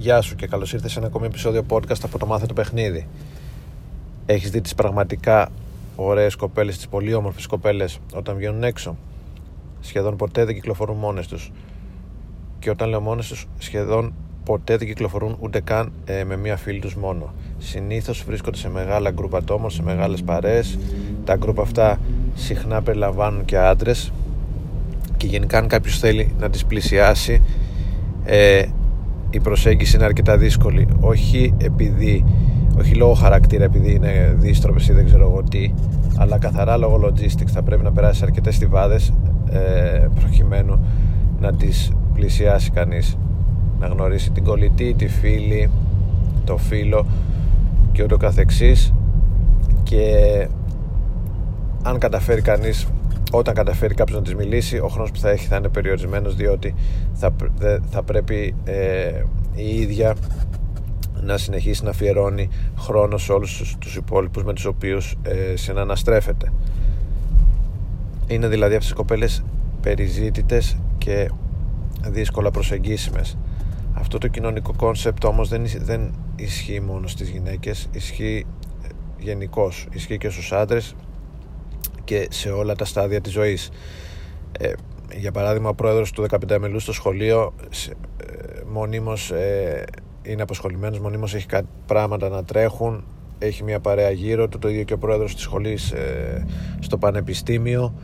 Γεια σου και καλώς ήρθες σε ένα ακόμη επεισόδιο podcast από το Μάθε το Παιχνίδι. Έχεις δει τις πραγματικά ωραίες κοπέλες, τις πολύ όμορφες κοπέλες όταν βγαίνουν έξω; Σχεδόν ποτέ δεν κυκλοφορούν μόνες τους. Και όταν λέω μόνες τους, σχεδόν ποτέ δεν κυκλοφορούν ούτε καν ε, με μία φίλη τους μόνο. Συνήθως βρίσκονται σε μεγάλα γκρουπ ατόμων, σε μεγάλες παρέες. Τα γκρουπ αυτά συχνά περιλαμβάνουν και άντρες και γενικά αν κάποιος θέλει να τις πλησιάσει ε, η προσέγγιση είναι αρκετά δύσκολη. Όχι επειδή όχι λόγω χαρακτήρα επειδή είναι δίστροπες ή δεν ξέρω εγώ τι αλλά καθαρά λόγω logistics θα πρέπει να περάσεις αρκετές στιβάδες ε, προκειμένου να τις πλησιάσει κανείς να γνωρίσει την κολλητή, τη φίλη το φίλο και ούτω καθεξής. Και αν καταφέρει κανείς όταν καταφέρει κάποιος να της μιλήσει ο χρόνος που θα έχει θα είναι περιορισμένος διότι θα, θα πρέπει ε, η ίδια να συνεχίσει να αφιερώνει χρόνο σε όλους τους, τους υπόλοιπους με τους οποίους ε, συναναστρέφεται. Είναι δηλαδή αυτές οι κοπέλες περιζήτητες και δύσκολα προσεγγίσιμες. Αυτό το κοινωνικό concept όμως δεν, δεν ισχύει μόνο στις γυναίκες ισχύει ε, γενικώς, ισχύει και στους άντρες και σε όλα τα στάδια της ζωής. Ε, για παράδειγμα ο πρόεδρος του 15 μελού στο σχολείο ε, μονίμως ε, είναι αποσχολημένος μονίμως έχει κάτι πράγματα να τρέχουν έχει μια παρέα γύρω του το ίδιο και ο πρόεδρος της σχολής ε, στο πανεπιστήμιο.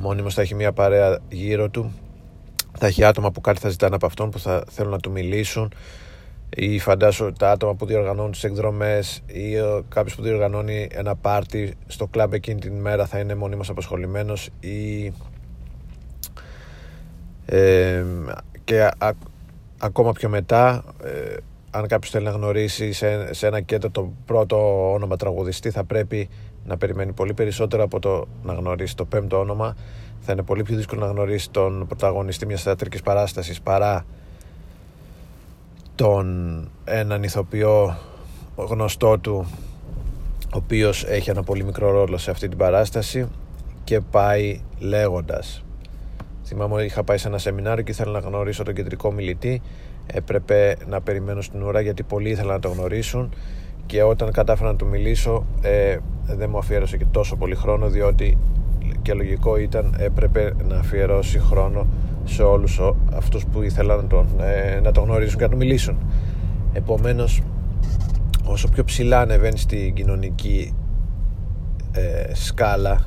Μονίμως θα έχει μια παρέα γύρω του. Θα έχει άτομα που κάτι θα ζητάνε από αυτόν που θα θέλουν να του μιλήσουν ή φαντάσου τα άτομα που διοργανώνουν τις εκδρομές ή κάποιος που διοργανώνει ένα πάρτι στο κλαμπ εκείνη την μέρα θα είναι μόνιμος απασχολημένος ή ε, και ακόμα πιο μετά ε, αν κάποιος θέλει να γνωρίσει σε, σε ένα κέντρο το πρώτο όνομα τραγουδιστή θα πρέπει να περιμένει πολύ περισσότερο από το να γνωρίσει το πέμπτο όνομα. Θα είναι πολύ πιο δύσκολο να γνωρίσει τον πρωταγωνιστή μιας θεατρικής παράστασης παρά τον έναν ηθοποιό γνωστό του ο οποίος έχει ένα πολύ μικρό ρόλο σε αυτή την παράσταση και πάει λέγοντας. Θυμάμαι ότι είχα πάει σε ένα σεμινάριο και ήθελα να γνωρίσω τον κεντρικό μιλητή. Έπρεπε να περιμένω στην ουρά γιατί πολλοί ήθελαν να το γνωρίσουν. Και όταν κατάφερα να του μιλήσω ε, δεν μου αφιέρωσε και τόσο πολύ χρόνο διότι και λογικό ήταν έπρεπε να αφιερώσει χρόνο σε όλους αυτούς που ήθελαν να τον, ε, να τον γνωρίσουν και να τον μιλήσουν. Επομένως όσο πιο ψηλά ανεβαίνει στην κοινωνική ε, σκάλα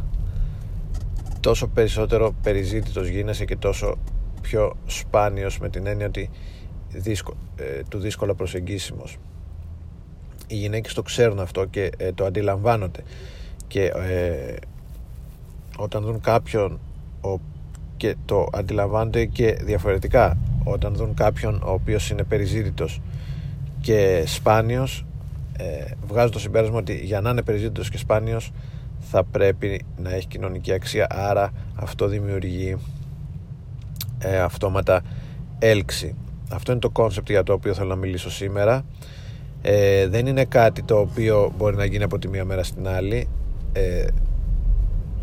τόσο περισσότερο περιζήτητος γίνεσαι και τόσο πιο σπάνιος με την έννοια ότι δύσκο, ε, του δύσκολα προσεγγίσιμος. Οι γυναίκες το ξέρουν αυτό και ε, το αντιλαμβάνονται. Και όταν δουν κάποιον ο και το αντιλαμβάνονται και διαφορετικά. Όταν δουν κάποιον ο οποίος είναι περιζήτητος και σπάνιος ε, βγάζουν το συμπέρασμα ότι για να είναι περιζήτητος και σπάνιος θα πρέπει να έχει κοινωνική αξία άρα αυτό δημιουργεί ε, αυτόματα έλξη. Αυτό είναι το concept για το οποίο θέλω να μιλήσω σήμερα. Ε, δεν είναι κάτι το οποίο μπορεί να γίνει από τη μία μέρα στην άλλη. Ε,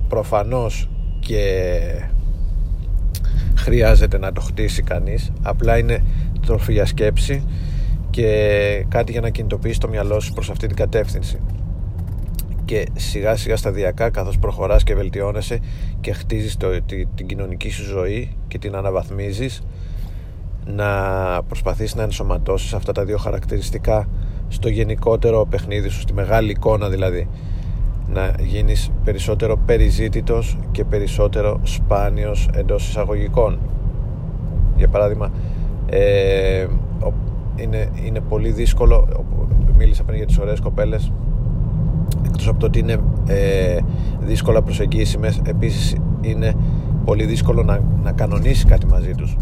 προφανώς και χρειάζεται να το χτίσει κανείς. Απλά είναι τροφή για σκέψη και κάτι για να κινητοποιήσει το μυαλό σου προς αυτή την κατεύθυνση. Και σιγά σιγά σταδιακά καθώς προχωράς και βελτιώνεσαι και χτίζεις το, την κοινωνική σου ζωή και την αναβαθμίζεις να προσπαθείς να ενσωματώσεις αυτά τα δύο χαρακτηριστικά στο γενικότερο παιχνίδι σου, στη μεγάλη εικόνα δηλαδή να γίνεις περισσότερο περιζήτητος και περισσότερο σπάνιος εντός εισαγωγικών. Για παράδειγμα ε, είναι, είναι πολύ δύσκολο μίλησα πριν για τις ωραίες κοπέλες εκτός από το ότι είναι ε, δύσκολα προσεγγίσιμες επίσης είναι πολύ δύσκολο να, να κανονίσεις κάτι μαζί τους.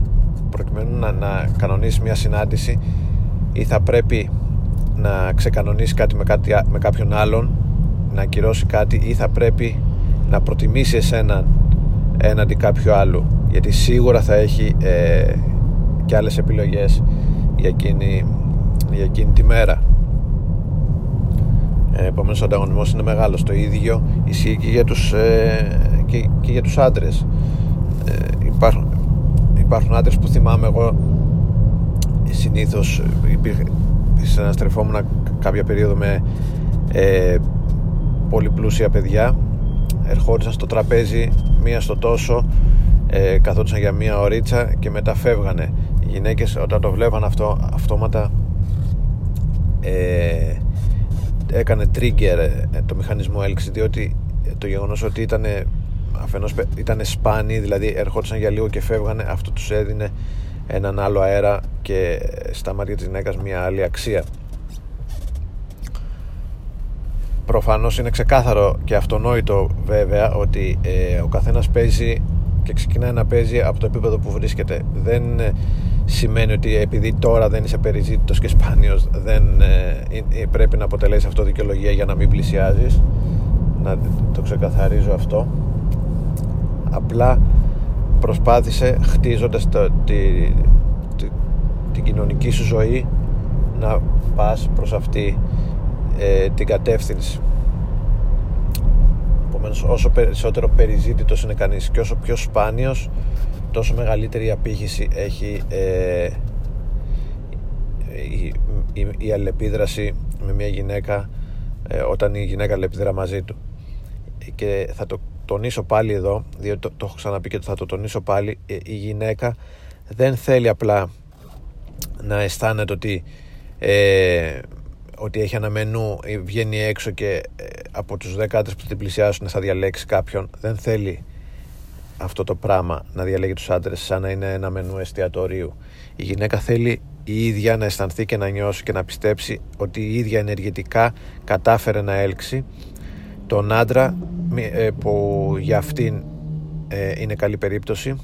Προκειμένου να, να κανονίσεις μια συνάντηση ή θα πρέπει να ξεκανονίσεις κάτι με, κάτι με κάποιον άλλον να ακυρώσει κάτι ή θα πρέπει να προτιμήσει εσένα έναντι κάποιου άλλου. Γιατί σίγουρα θα έχει ε, και άλλες επιλογές για εκείνη, για εκείνη τη μέρα. Ε, επομένως ο ανταγωνισμός είναι μεγάλος. Το ίδιο ισχύει και για τους, ε, και, και, για τους άντρες. Ε, υπάρχουν, υπάρχουν άντρες που θυμάμαι εγώ συνήθως υπήρχε, συναστρεφόμουν κάποια περίοδο με ε, πολύ πλούσια παιδιά. Ερχόντουσαν στο τραπέζι μία στο τόσο ε, καθόντουσαν για μία ωρίτσα και μετά φεύγανε. Οι γυναίκες όταν το βλέπαν αυτό αυτόματα ε, έκανε trigger ε, το μηχανισμό έλξη διότι το γεγονός ότι ήταν αφενός ήταν σπάνιοι δηλαδή ερχόντουσαν για λίγο και φεύγανε αυτό τους έδινε έναν άλλο αέρα και στα μάτια της γυναίκας μια άλλη αξία προφανώς είναι ξεκάθαρο και αυτονόητο βέβαια ότι ε, ο καθένας παίζει και ξεκινάει να παίζει από το επίπεδο που βρίσκεται. Δεν σημαίνει ότι επειδή τώρα δεν είσαι περιζήτητος και σπάνιος δεν ε, ε, πρέπει να αποτελέσεις αυτό δικαιολογία για να μην πλησιάζεις. Να το ξεκαθαρίζω αυτό. Απλά προσπάθησε χτίζοντας το, τη, τη, την κοινωνική σου ζωή να πας προς αυτή ε, την κατεύθυνση. Επομένως όσο περισσότερο περιζήτητος είναι κανείς και όσο πιο σπάνιος τόσο μεγαλύτερη απήχηση έχει ε, η, η, η αλληλεπίδραση με μια γυναίκα ε, όταν η γυναίκα αλληλεπιδρά μαζί του. Και θα το τονίσω πάλι εδώ διότι το, το έχω ξαναπεί και θα το τονίσω πάλι ε, η γυναίκα δεν θέλει απλά να αισθάνεται ότι ε, ότι έχει ένα μενού βγαίνει έξω και ε, από τους 10 άντρες που την πλησιάσουν θα διαλέξει κάποιον δεν θέλει αυτό το πράγμα να διαλέγει τους άντρες σαν να είναι ένα μενού εστιατορίου. Η γυναίκα θέλει η ίδια να αισθανθεί και να νιώσει και να πιστέψει ότι η ίδια ενεργητικά κατάφερε να έλξει τον άντρα ε, που για αυτήν ε, είναι καλή περίπτωση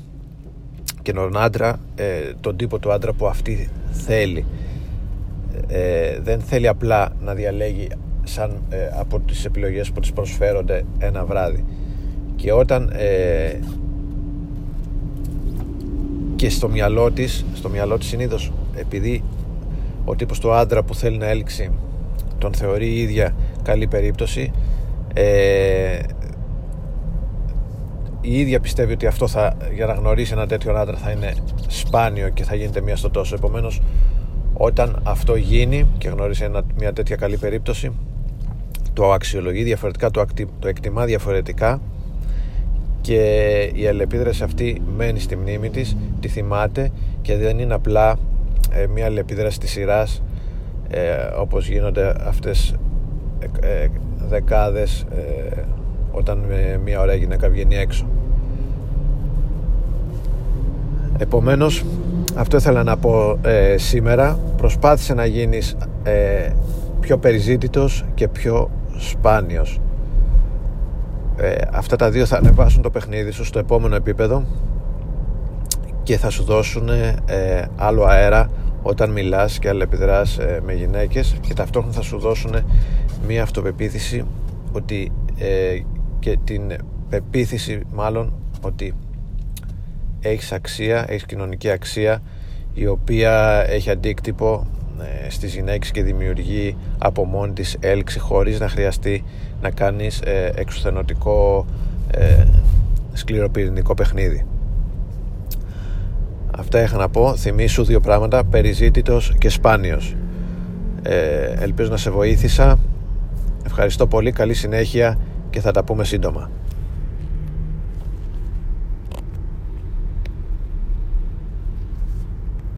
και τον άντρα, ε, τον τύπο του άντρα που αυτή θέλει δεν θέλει απλά να διαλέγει σαν από τις επιλογές που της προσφέρονται ένα βράδυ. Και όταν και στο μυαλό της στο μυαλό της συνήθως επειδή ο τύπος του άντρα που θέλει να έλξει τον θεωρεί η ίδια καλή περίπτωση ε, η ίδια πιστεύει ότι αυτό θα, για να γνωρίσει ένα τέτοιο άντρα θα είναι σπάνιο και θα γίνεται μία στο τόσο. Επομένως όταν αυτό γίνει και γνωρίσει ένα, μια τέτοια καλή περίπτωση το αξιολογεί διαφορετικά το, το εκτιμά διαφορετικά και η αλληλεπίδραση αυτή μένει στη μνήμη της τη θυμάται και δεν είναι απλά ε, μια αλληλεπίδραση της σειράς ε, όπως γίνονται αυτές ε, δεκάδες ε, όταν μια ωραία γυναίκα βγαίνει έξω. Επομένως αυτό ήθελα να πω ε, σήμερα. Προσπάθησε να γίνεις ε, πιο περιζήτητος και πιο σπάνιος. Ε, αυτά τα δύο θα ανεβάσουν το παιχνίδι σου στο επόμενο επίπεδο και θα σου δώσουν άλλο αέρα όταν μιλάς και αλληλεπιδράς με γυναίκες και ταυτόχρονα θα σου δώσουν μία αυτοπεποίθηση ότι ε, και την πεποίθηση μάλλον ότι έχεις αξία, έχεις κοινωνική αξία η οποία έχει αντίκτυπο ε, στις γυναίκες και δημιουργεί από μόνη της έλξη χωρίς να χρειαστεί να κάνεις ε, εξουθενωτικό ε, σκληροπυρηνικό παιχνίδι. Αυτά είχα να πω. Θυμίσου δύο πράγματα. Περιζήτητος και σπάνιος. Ε, ελπίζω να σε βοήθησα. Ευχαριστώ πολύ, καλή συνέχεια και θα τα πούμε σύντομα.